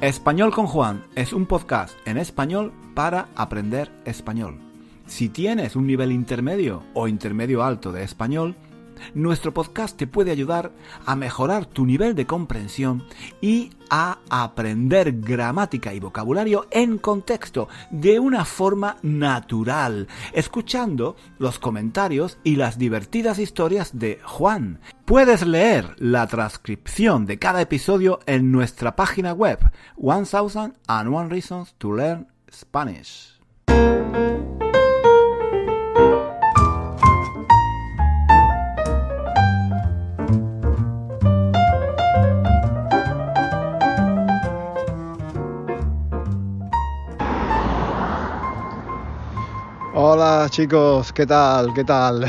Español con Juan es un podcast en español para aprender español. Si tienes un nivel intermedio o intermedio alto de español, nuestro podcast te puede ayudar a mejorar tu nivel de comprensión y a aprender gramática y vocabulario en contexto de una forma natural, escuchando los comentarios y las divertidas historias de Juan. Puedes leer la transcripción de cada episodio en nuestra página web 1001 Reasons to Learn Spanish. Chicos, ¿qué tal? ¿Qué tal?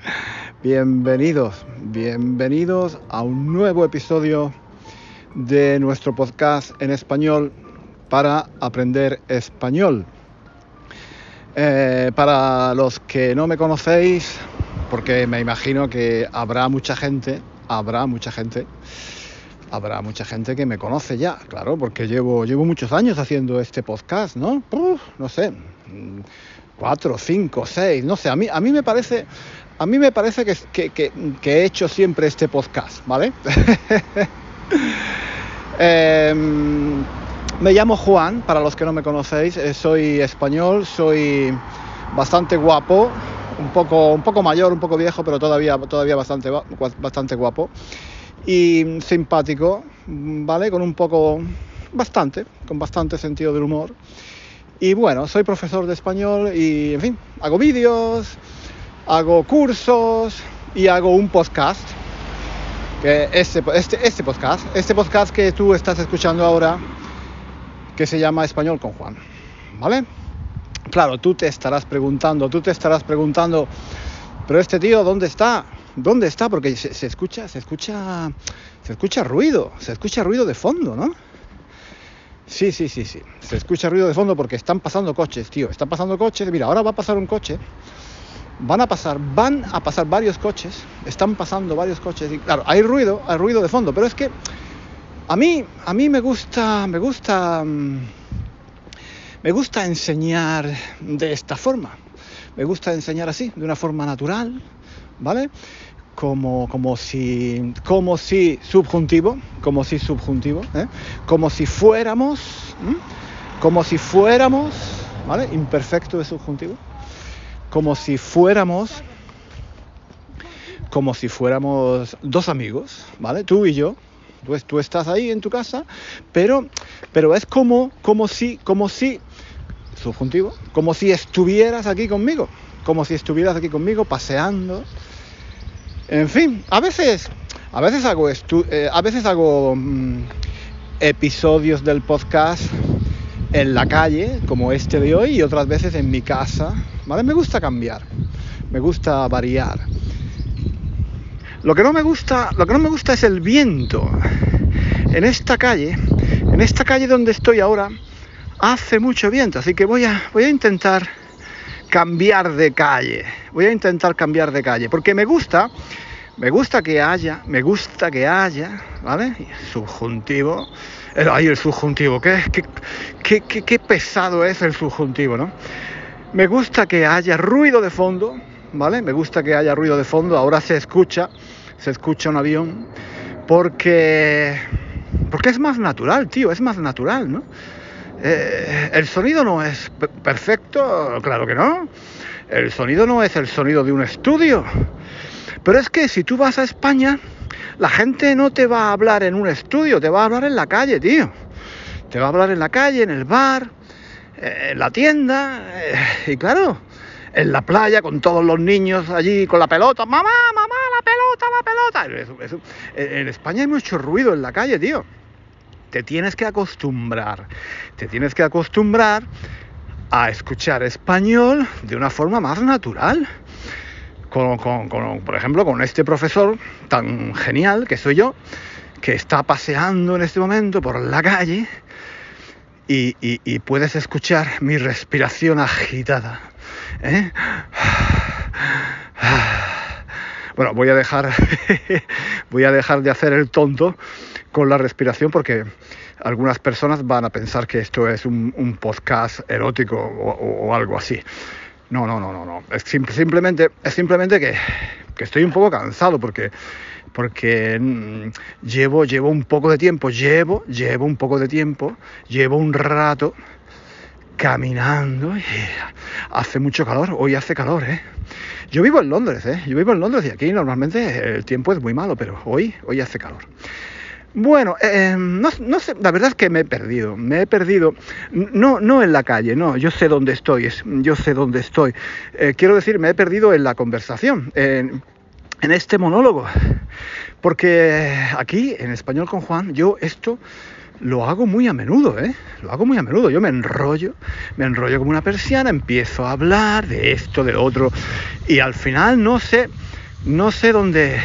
bienvenidos, bienvenidos a un nuevo episodio de nuestro podcast en español para aprender español. Eh, para los que no me conocéis, porque me imagino que habrá mucha gente, habrá mucha gente, habrá mucha gente que me conoce ya, claro, porque llevo, llevo muchos años haciendo este podcast, ¿no? no sé, cuatro, cinco, seis, no sé, a mí, a mí me parece, a mí me parece que, he hecho siempre este podcast, ¿vale? Em, me llamo Juan, para los que no me conocéis, eh, soy español, soy bastante guapo, un poco, un poco mayor, un poco viejo, pero todavía, todavía bastante, bastante guapo y simpático, ¿vale? Con un poco, bastante, con bastante sentido del humor. Y bueno, soy profesor de español y, en fin, hago vídeos, hago cursos y hago un podcast. Que este, este, este podcast, este podcast que tú estás escuchando ahora, que se llama Español con Juan. ¿Vale? Claro, tú te estarás preguntando, tú te estarás preguntando, pero este tío, ¿dónde está? ¿Dónde está? Porque se, se escucha, se escucha, se escucha ruido, se escucha ruido de fondo, ¿no? Sí, sí, sí, sí. Se escucha ruido de fondo porque están pasando coches, tío. Están pasando coches. Mira, ahora va a pasar un coche. Van a pasar, van a pasar varios coches. Están pasando varios coches. Y claro, hay ruido, hay ruido de fondo. Pero es que a mí, a mí me gusta, me gusta, mm, me gusta enseñar de esta forma. Me gusta enseñar así, de una forma natural, ¿vale? Como, como, si, como si subjuntivo, como si subjuntivo, ¿eh? como si fuéramos, como si fuéramos, ¿vale? Imperfecto de subjuntivo, como si fuéramos, como si fuéramos dos amigos, ¿vale? Tú y yo, tú estás ahí en tu casa, pero, pero es como, como si, como si, subjuntivo, como si estuvieras aquí conmigo, como si estuvieras aquí conmigo paseando, en fin, a veces, a veces hago, eh, a veces hago mm, episodios del podcast en la calle, como este de hoy, y otras veces en mi casa. ¿Vale? Me gusta cambiar, me gusta variar. Lo que no me gusta, lo que no me gusta es el viento. En esta calle, en esta calle donde estoy ahora, hace mucho viento, así que voy a, voy a intentar cambiar de calle. Voy a intentar cambiar de calle, porque me gusta, me gusta que haya, me gusta que haya, ¿vale? Subjuntivo. Ay, el subjuntivo, qué, qué, qué, qué pesado es el subjuntivo, ¿no? Me gusta que haya ruido de fondo, ¿vale? Me gusta que haya ruido de fondo. Ahora se escucha, se escucha un avión, porque, porque es más natural, tío, es más natural, ¿no? Eh, el sonido no es perfecto, claro que no. El sonido no es el sonido de un estudio. Pero es que si tú vas a España, la gente no te va a hablar en un estudio, te va a hablar en la calle, tío. Te va a hablar en la calle, en el bar, en la tienda, eh, y claro, en la playa con todos los niños allí con la pelota. Mamá, mamá, la pelota, la pelota. En España hay mucho ruido en la calle, tío te tienes que acostumbrar, te tienes que acostumbrar a escuchar español de una forma más natural. Con, por ejemplo, con este profesor tan genial que soy yo, que está paseando en este momento por la calle y, puedes escuchar mi respiración agitada. ¿eh? Bueno, voy a dejar, voy a dejar de hacer el tonto con la respiración porque algunas personas van a pensar que esto es un, podcast erótico o, algo así. No, no, no, no, no. Es simplemente, es simplemente que, que estoy un poco cansado porque porque mm, llevo, llevo un poco de tiempo, llevo, llevo un poco de tiempo, llevo un rato caminando y hace mucho calor, hoy hace calor, ¿eh? Yo vivo en Londres, ¿eh? Yo vivo en Londres y aquí normalmente el tiempo es muy malo, pero hoy, hoy hace calor. Bueno, eh, no, sé, la verdad es que me he perdido, me he perdido, no, no en la calle, no, yo sé dónde estoy, yo sé dónde estoy. Eh, quiero decir, me he perdido en la conversación, en, en este monólogo. Porque aquí, en español con Juan, yo esto lo hago muy a menudo, ¿eh? Lo hago muy a menudo. Yo me enrollo, me enrollo como una persiana, empiezo a hablar de esto, de otro, y al final no sé, no sé dónde,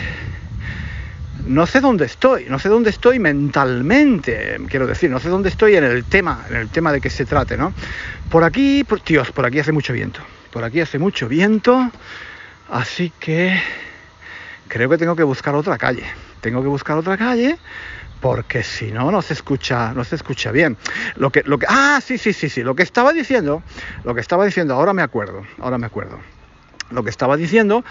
no sé dónde estoy, no sé dónde estoy mentalmente, quiero decir, no sé dónde estoy en el tema, en el tema de que se trate, ¿no? Por aquí, por, por aquí hace mucho viento, por aquí hace mucho viento, así que creo que tengo que buscar otra calle. Tengo que buscar otra calle porque si no no se escucha no se escucha bien lo que lo que ah sí sí sí sí lo que estaba diciendo lo que estaba diciendo ahora me acuerdo ahora me acuerdo lo que estaba diciendo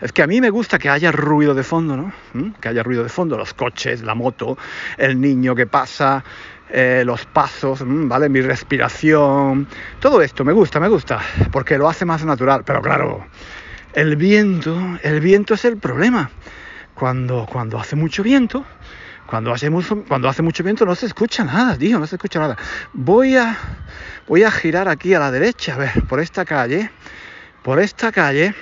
es que a mí me gusta que haya ruido de fondo no ¿Mm? que haya ruido de fondo los coches la moto el niño que pasa eh, los pasos. ¿vale? Mi respiración, todo esto me gusta, me gusta, porque lo hace más natural. Pero claro, el viento, el viento es el problema. Cuando, cuando hace mucho viento, cuando hace, mucho, cuando hace mucho viento no se escucha nada, tío, no se escucha nada. Voy a, voy a girar aquí a la derecha, a ver, por esta calle, por esta calle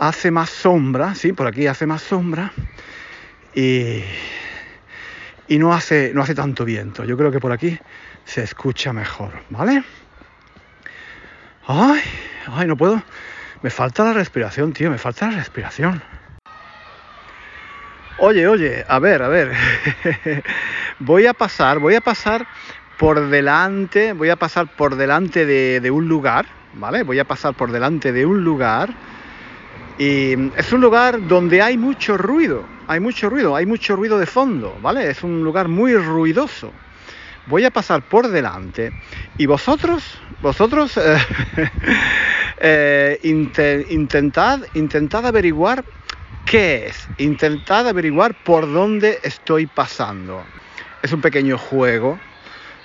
hace más sombra, sí, por aquí hace más sombra y, y no, hace, no hace tanto viento. Yo creo que por aquí se escucha mejor, ¿vale? Ay, ay, no puedo, me falta la respiración, tío, me falta la respiración. Oye, oye, a ver, a ver. voy a pasar, voy a pasar por delante, voy a pasar por delante de, un lugar, ¿vale? Voy a pasar por delante de un lugar. Y es un lugar donde hay mucho ruido, hay mucho ruido, hay mucho ruido de fondo, ¿vale? Es un lugar muy ruidoso. Voy a pasar por delante y vosotros, vosotros eh, eh, intentad, intentad averiguar qué es, intentad averiguar por dónde estoy pasando. Es un pequeño juego,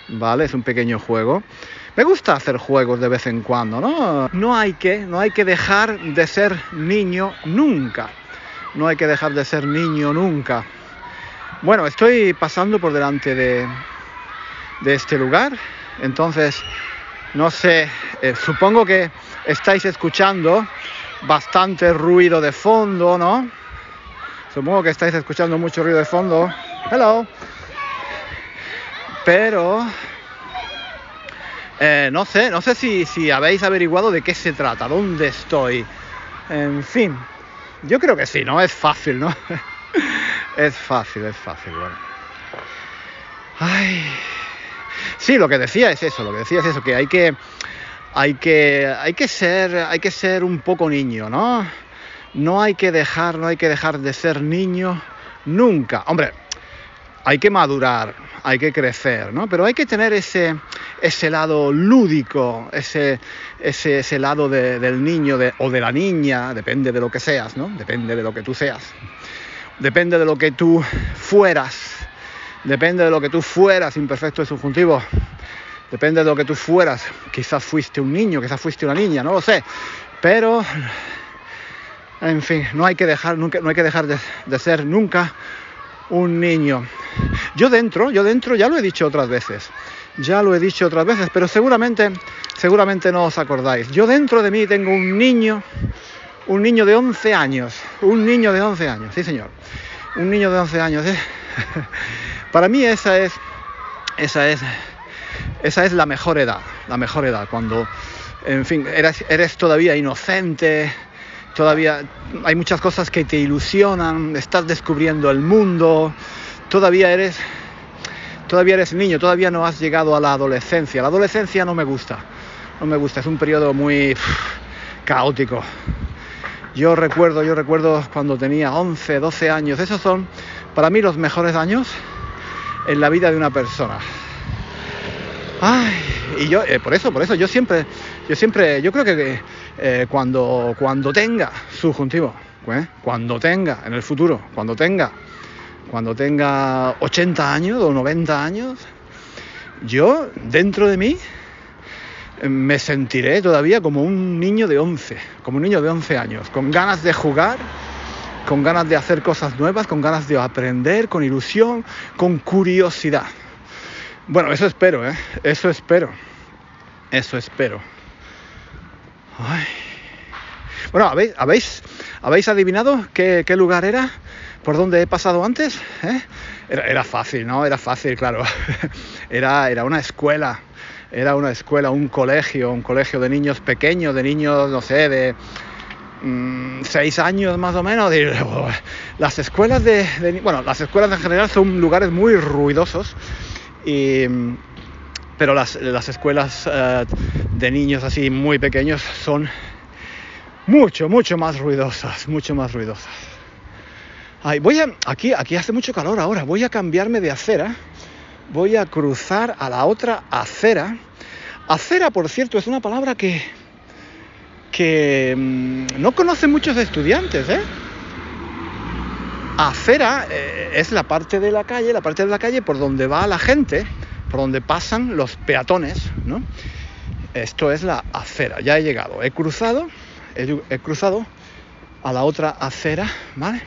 ¿vale? Es un pequeño juego. Me gusta hacer juegos de vez en cuando, ¿no? No hay que, no hay que dejar de ser niño nunca. No hay que dejar de ser niño nunca. Bueno, estoy pasando por delante de, de este lugar, entonces no sé, eh, supongo que estáis escuchando bastante ruido de fondo, ¿no? Supongo que estáis escuchando mucho ruido de fondo. Hello. Pero eh, no sé, no sé si, si habéis averiguado de qué se trata, dónde estoy. En fin, yo creo que sí, ¿no? Es fácil, ¿no? es fácil, es fácil, bueno. Ay. Sí, lo que decía es eso, lo que decía es eso, que hay que, hay que, hay que ser, hay que ser un poco niño, ¿no? No hay que dejar, no hay que dejar de ser niño nunca. Hombre, hay que madurar, hay que crecer, ¿no? Pero hay que tener ese, ese lado lúdico, ese, ese, ese lado del niño o de la niña, depende de lo que seas, ¿no? Depende de lo que tú seas. Depende de lo que tú fueras Depende de lo que tú fueras, imperfecto y subjuntivo. Depende de lo que tú fueras. Quizás fuiste un niño, quizás fuiste una niña, no lo sé. Pero, en fin, no hay que dejar, nunca, no hay que dejar de, ser nunca un niño. Yo dentro, yo dentro, ya lo he dicho otras veces. Ya lo he dicho otras veces, pero seguramente, seguramente no os acordáis. Yo dentro de mí tengo un niño, un niño de 11 años. Un niño de 11 años, sí señor. Un niño de 11 años. ¿eh? Para mí esa es, esa es, esa es la mejor edad, la mejor edad, cuando, en fin, eres, eres todavía inocente, todavía hay muchas cosas que te ilusionan, estás descubriendo el mundo, todavía eres, todavía eres niño, todavía no has llegado a la adolescencia. La adolescencia no me gusta, no me gusta, es un periodo muy caótico. Yo recuerdo, yo recuerdo cuando tenía 11, 12 años. Esos son para mí los mejores años en la vida de una persona. Ay, y yo, eh, por eso, por eso, yo siempre, yo siempre, yo creo que eh, cuando, cuando tenga subjuntivo, ¿eh? cuando tenga, en el futuro, cuando tenga, cuando tenga 80 años o 90 años, yo, dentro de mí, me sentiré todavía como un niño de 11, como un niño de 11 años, con ganas de jugar, con ganas de hacer cosas nuevas, con ganas de aprender, con ilusión, con curiosidad. Bueno, eso espero, ¿eh? Eso espero. Eso espero. Bueno, ¿habéis, habéis, ¿habéis adivinado qué, lugar era? ¿Por dónde he pasado antes? ¿Eh? Era, fácil, ¿no? Era fácil, claro. era, era una escuela. Era una escuela, un colegio, un colegio de niños pequeños, de niños, no sé, de mm, seis años más o menos. Las escuelas de, Bueno, las escuelas en general son lugares muy ruidosos pero las, escuelas eh, de niños así muy pequeños son mucho, mucho más ruidosas, mucho más ruidosas. Voy a, aquí, aquí hace mucho calor ahora, voy a cambiarme de acera, voy a cruzar a la otra acera. Acera, por cierto, es una palabra que, que mm, no conocen muchos estudiantes, ¿eh? acera eh, es la parte de la calle, la parte de la calle por donde va la gente, por donde pasan los peatones, ¿no? Esto es la acera, ya he llegado, he cruzado, he, cruzado a la otra acera, ¿vale?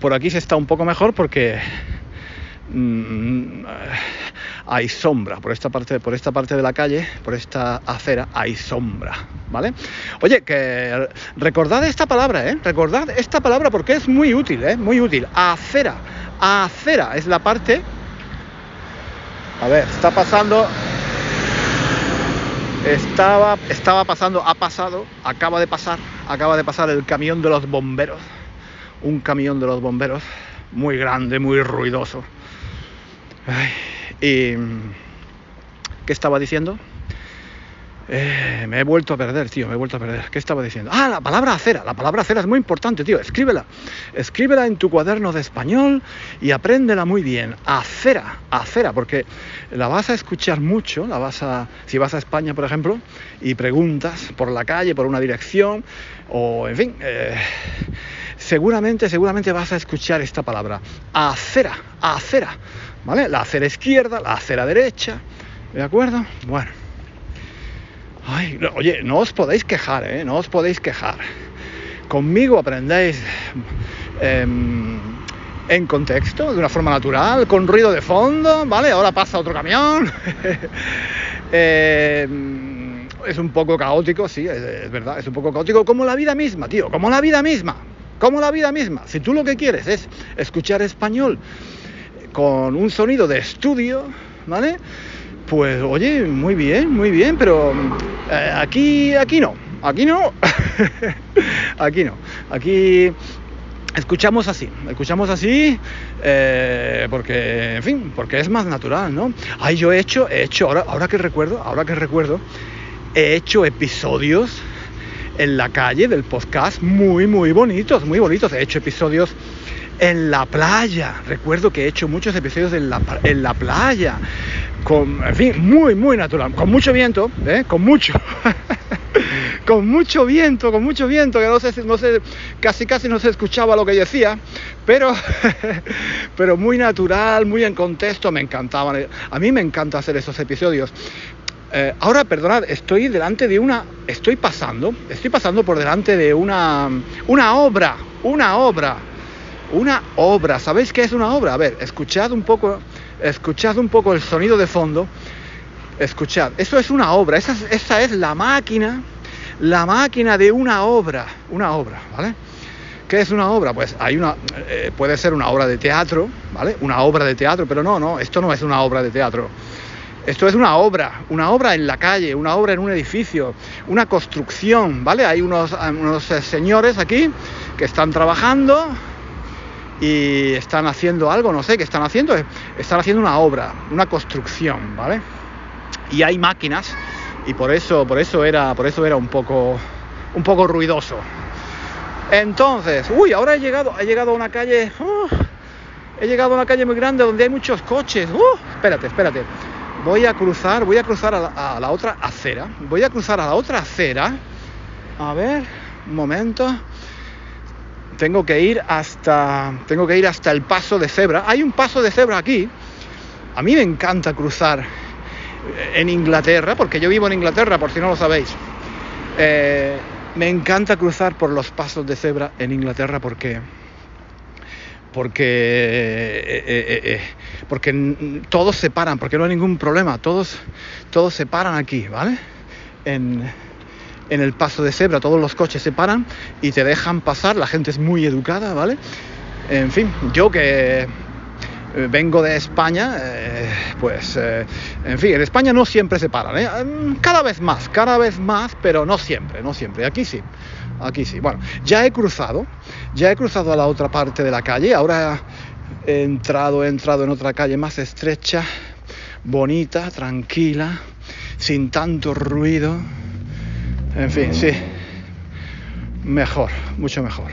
Por aquí se está un poco mejor porque mm, hay sombra. Por esta parte, por esta parte de la calle, por esta acera, hay sombra. ¿Vale? Oye, que recordad esta palabra, ¿eh? Recordad esta palabra porque es muy útil, ¿eh? Muy útil. Acera. Acera es la parte. A ver, está pasando. Estaba, estaba pasando, ha pasado, acaba de pasar, acaba de pasar el camión de los bomberos. Un camión de los bomberos, muy grande, muy ruidoso. Y, ¿Qué estaba diciendo? Eh, me he vuelto a perder, tío, me he vuelto a perder. ¿Qué estaba diciendo? Ah, la palabra acera. La palabra acera es muy importante, tío. Escríbela. Escríbela en tu cuaderno de español y apréndela muy bien. Acera, acera, porque la vas a escuchar mucho. La vas a, si vas a España, por ejemplo, y preguntas por la calle, por una dirección, o en fin, eh, seguramente, seguramente vas a escuchar esta palabra. Acera, acera. ¿vale? La acera izquierda, la acera derecha, ¿de acuerdo? Bueno. Ay, oye, no os podéis quejar, ¿eh? No os podéis quejar. Conmigo aprendéis em, en contexto, de una forma natural, con ruido de fondo, ¿vale? Ahora pasa otro camión. Em, es un poco caótico, sí, es, verdad, es un poco caótico, como la vida misma, tío, como la vida misma, como la vida misma. Si tú lo que quieres es escuchar español con un sonido de estudio, ¿vale? Pues oye, muy bien, muy bien, pero eh, aquí, aquí no, aquí no, aquí no, aquí escuchamos así, escuchamos así, eh, porque, en fin, porque es más natural, ¿no? Ay, yo he hecho, he hecho, ahora, ahora que recuerdo, ahora que recuerdo, he hecho episodios en la calle del podcast muy, muy bonitos, muy bonitos. He hecho episodios en la playa. Recuerdo que he hecho muchos episodios en la, playa. Con, en fin, muy, muy natural. Con mucho viento, ¿eh? Con mucho. con mucho viento, con mucho viento, que no sé, no sé, casi casi no se escuchaba lo que decía, pero, pero muy natural, muy en contexto, me encantaban. A mí me encanta hacer esos episodios. Eh, ahora, perdonad, estoy delante de una, estoy pasando, estoy pasando por delante de una, una obra, una obra una obra. ¿Sabéis qué es una obra? A ver, escuchad un poco, escuchad un poco el sonido de fondo. Escuchad, eso es una obra, esa, esa es la máquina, la máquina de una obra, una obra, ¿vale? ¿Qué es una obra? Pues hay una, eh, puede ser una obra de teatro, ¿vale? Una obra de teatro, pero no, no, esto no es una obra de teatro. Esto es una obra, una obra en la calle, una obra en un edificio, una construcción, ¿vale? Hay unos, eh, señores aquí que están trabajando, y están haciendo algo, no sé qué están haciendo, están haciendo una obra, una construcción, ¿vale? Y hay máquinas y por eso, por eso era, por eso era un poco, un poco ruidoso. Entonces, uy, ahora he llegado, he llegado a una calle, uh, he llegado a una calle muy grande donde hay muchos coches. Uh, espérate, espérate. Voy a cruzar, voy a cruzar a la, otra acera. Voy a cruzar a la otra acera. A ver, un momento tengo que ir hasta tengo que ir hasta el paso de cebra. Hay un paso de cebra aquí. A mí me encanta cruzar en Inglaterra, porque yo vivo en Inglaterra, por si no lo sabéis. Eh, me encanta cruzar por los pasos de cebra en Inglaterra porque porque eh, eh, eh, porque todos se paran, porque no hay ningún problema, todos todos se paran aquí, ¿vale? En, en el paso de cebra, todos los coches se paran y te dejan pasar, la gente es muy educada, ¿vale? En fin, yo que vengo de España, eh, pues, eh, en fin, en España no siempre se paran, ¿eh? cada vez más, cada vez más, pero no siempre, no siempre, aquí sí, aquí sí. Bueno, ya he cruzado, ya he cruzado a la otra parte de la calle, ahora he entrado, he entrado en otra calle más estrecha, bonita, tranquila, sin tanto ruido, en fin, sí, mejor, mucho mejor.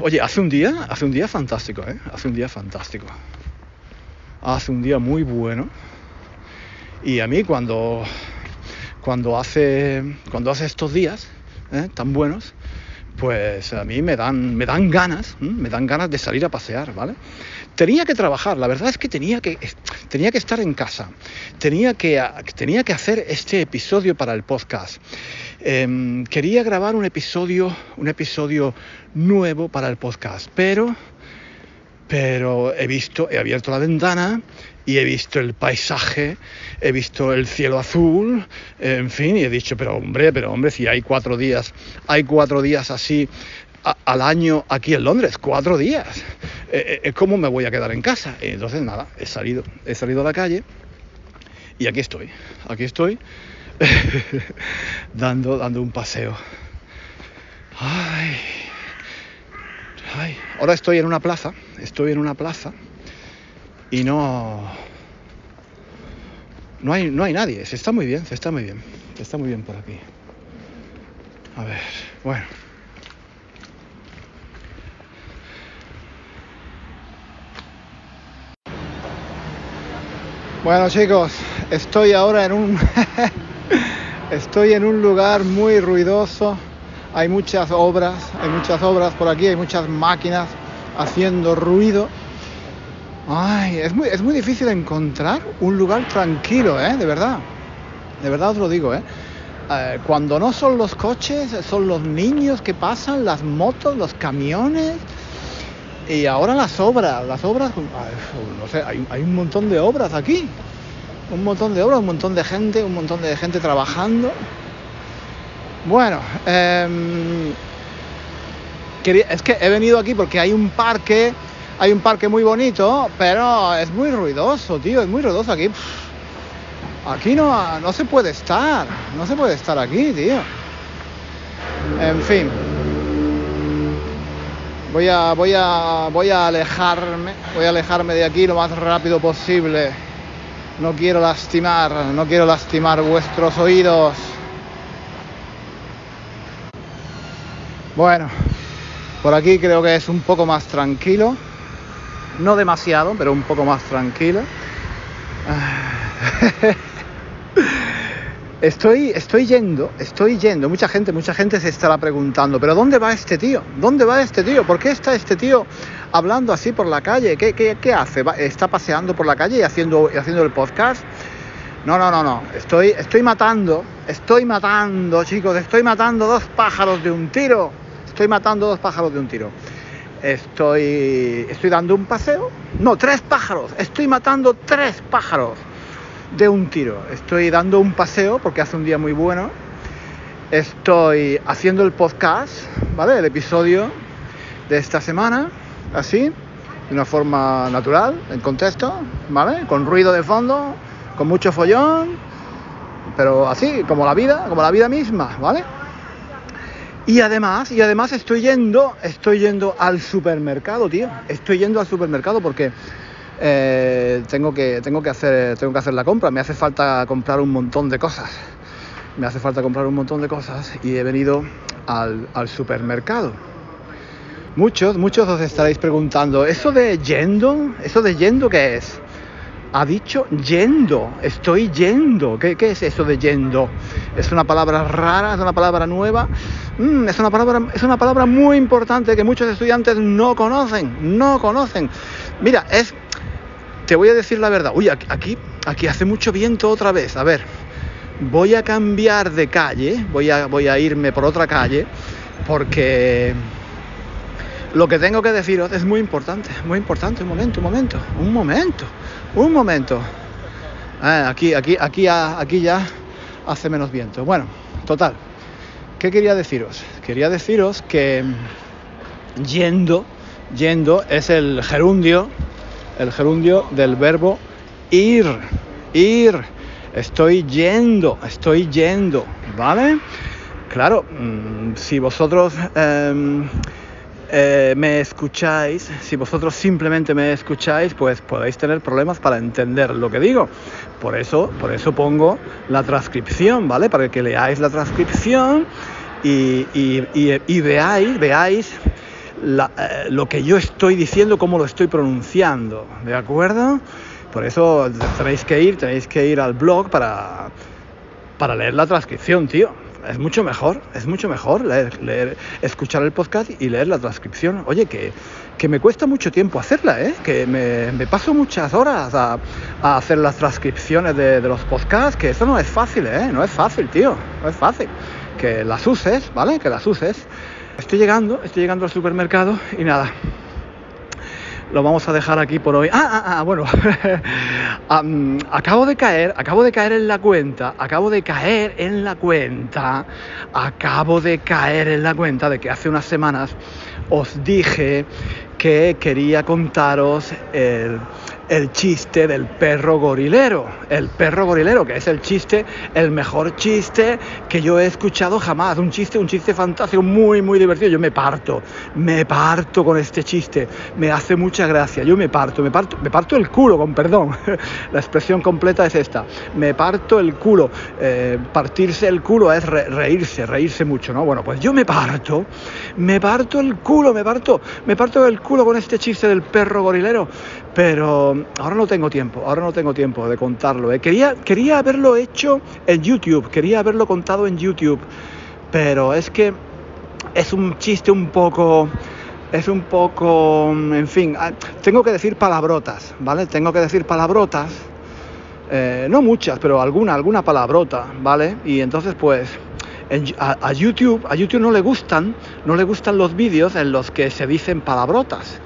Oye, hace un día, hace un día fantástico, ¿eh? Hace un día fantástico. Hace un día muy bueno. Y a mí cuando, cuando, hace, cuando hace estos días ¿eh? tan buenos, pues a mí me dan, me dan ganas, me dan ganas de salir a pasear, ¿vale? Tenía que trabajar, la verdad es que tenía que, tenía que estar en casa, tenía que, tenía que hacer este episodio para el podcast. Eh, quería grabar un episodio, un episodio nuevo para el podcast, pero, pero he visto, he abierto la ventana y he visto el paisaje, he visto el cielo azul, en fin, y he dicho, pero hombre, pero hombre, si hay cuatro días, hay cuatro días así al año aquí en Londres, cuatro días, eh, eh, ¿cómo me voy a quedar en casa? Entonces nada, he salido, he salido a la calle y aquí estoy, aquí estoy dando, dando un paseo. Ay, ay. Ahora estoy en una plaza, estoy en una plaza y no, no hay, no hay nadie. Se está muy bien, se está muy bien, se está muy bien por aquí. A ver, bueno. Bueno chicos, estoy ahora en un estoy en un lugar muy ruidoso. Hay muchas obras, hay muchas obras por aquí, hay muchas máquinas haciendo ruido. Ay, es muy, es muy difícil encontrar un lugar tranquilo, ¿eh? De verdad. De verdad os lo digo, ¿eh? Eh, cuando no son los coches, son los niños que pasan, las motos, los camiones. Y ahora las obras, las obras, no sé, hay, un montón de obras aquí. Un montón de obras, un montón de gente, un montón de gente trabajando. Bueno, eh, es que he venido aquí porque hay un parque, hay un parque muy bonito, pero es muy ruidoso, tío, es muy ruidoso aquí. Aquí no, no se puede estar, no se puede estar aquí, tío. En fin. Voy a, voy a, voy a alejarme, voy a alejarme de aquí lo más rápido posible. No quiero lastimar, no quiero lastimar vuestros oídos. Bueno, por aquí creo que es un poco más tranquilo. No demasiado, pero un poco más tranquilo. Estoy, estoy yendo, estoy yendo. Mucha gente, mucha gente se estará preguntando, pero ¿dónde va este tío? ¿Dónde va este tío? ¿Por qué está este tío hablando así por la calle? ¿Qué, qué, qué hace? ¿Está paseando por la calle y haciendo, y haciendo el podcast? No, no, no, no. Estoy, estoy matando, estoy matando, chicos, estoy matando dos pájaros de un tiro. Estoy matando dos pájaros de un tiro. Estoy, estoy dando un paseo. No, tres pájaros. Estoy matando tres pájaros de un tiro. Estoy dando un paseo porque hace un día muy bueno. Estoy haciendo el podcast, ¿vale? El episodio de esta semana, así, de una forma natural, en contexto, ¿vale? Con ruido de fondo, con mucho follón, pero así, como la vida, como la vida misma, ¿vale? Y además, y además estoy yendo, estoy yendo al supermercado, tío. Estoy yendo al supermercado porque eh, tengo, que, tengo, que hacer, tengo que hacer la compra. Me hace falta comprar un montón de cosas. me hace falta comprar un montón de cosas y he venido al, al supermercado. Muchos, muchos os estaréis preguntando, ¿eso de yendo? ¿Eso de yendo qué es? Ha dicho yendo, estoy yendo. ¿Qué, es eso de yendo? ¿Es una palabra rara? ¿Es una palabra nueva? Mm, es, una palabra, es una palabra muy importante que muchos estudiantes no conocen, no conocen. Mira, es, te voy a decir la verdad. Uy, aquí, aquí hace mucho viento otra vez. A ver, voy a cambiar de calle, voy a, voy a irme por otra calle, porque lo que tengo que deciros es muy importante, muy importante. Un momento, un momento, un momento, un momento. Ah, aquí, aquí, aquí, aquí ya hace menos viento. Bueno, total. ¿Qué quería deciros? Quería deciros que yendo, yendo es el gerundio, el gerundio del verbo ir, ir. Estoy yendo, estoy yendo, ¿vale? Claro, mm, si vosotros em, eh, me escucháis, si vosotros simplemente me escucháis, pues podéis tener problemas para entender lo que digo. Por eso, por eso pongo la transcripción, ¿vale? Para que leáis la transcripción y, veáis, veáis eh, lo que yo estoy diciendo, cómo lo estoy pronunciando, ¿de acuerdo? Por eso tenéis que ir, tenéis que ir al blog para, para leer la transcripción, tío es mucho mejor, es mucho mejor leer, escuchar el podcast y leer la transcripción. Oye, que, que me cuesta mucho tiempo hacerla, ¿eh? que me, paso muchas horas a, hacer las transcripciones de, los podcasts, que eso no es fácil, ¿eh? no es fácil, tío, no es fácil. Que las uses, ¿vale? Que las uses. Estoy llegando, estoy llegando al supermercado y nada, lo vamos a dejar aquí por hoy. Ah, ah, ah bueno, acabo de caer, acabo de caer en la cuenta, acabo de caer en la cuenta, acabo de caer en la cuenta de que hace unas semanas os dije que quería contaros el el chiste del perro gorilero. El perro gorilero, que es el chiste, el mejor chiste que yo he escuchado jamás. Un chiste, un chiste fantástico, muy, muy divertido. Yo me parto, me parto con este chiste. Me hace mucha gracia. Yo me parto, me parto, me parto el culo, con perdón. La expresión completa es esta. Me parto el culo. Eh, partirse el culo es reírse, reírse mucho, ¿no? Bueno, pues yo me parto, me parto el culo, me parto, me parto el culo con este chiste del perro gorilero. Pero ahora no tengo tiempo, ahora no tengo tiempo de contarlo. ¿eh? Quería, quería haberlo hecho en YouTube, quería haberlo contado en YouTube, pero es que es un chiste un poco es un poco, en fin, ah, tengo que decir palabrotas, ¿vale? Tengo que decir palabrotas, eh, no muchas, pero alguna, alguna palabrota, ¿vale? Y entonces pues a, YouTube, a YouTube no le gustan, no le gustan los vídeos en los que se dicen palabrotas.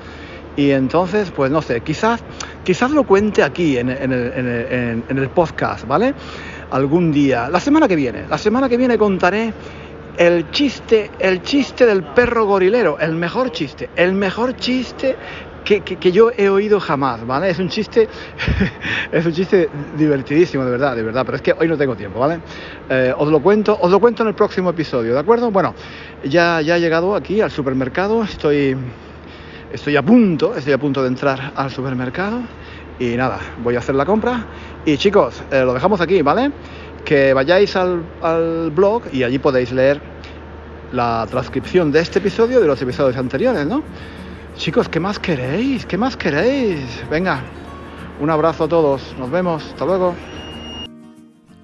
Y entonces, pues no sé, quizás, quizás lo cuente aquí en, el, podcast, ¿vale? Algún día, la semana que viene, la semana que viene contaré el chiste, el chiste del perro gorilero, el mejor chiste, el mejor chiste que, yo he oído jamás, ¿vale? Es un chiste, es un chiste divertidísimo, de verdad, de verdad, pero es que hoy no tengo tiempo, ¿vale? Eh, os lo cuento, os lo cuento en el próximo episodio, ¿de acuerdo? Bueno, ya, ya he llegado aquí al supermercado, estoy Estoy a punto, estoy a punto de entrar al supermercado y nada, voy a hacer la compra. Y chicos, eh, lo dejamos aquí, ¿vale? Que vayáis al, blog y allí podéis leer la transcripción de este episodio de los episodios anteriores, ¿no? Chicos, ¿qué más queréis? ¿Qué más queréis? Venga, un abrazo a todos, nos vemos, hasta luego.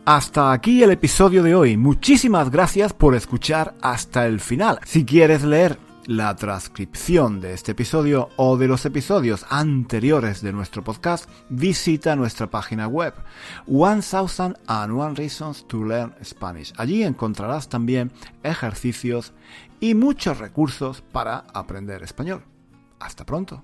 Hasta aquí el episodio de hoy. Muchísimas gracias por escuchar hasta el final. Si quieres leer la transcripción de este episodio o de los episodios anteriores de nuestro podcast, visita nuestra página web One Thousand and One Reasons to Learn Spanish. Allí encontrarás también ejercicios y muchos recursos para aprender español. Hasta pronto.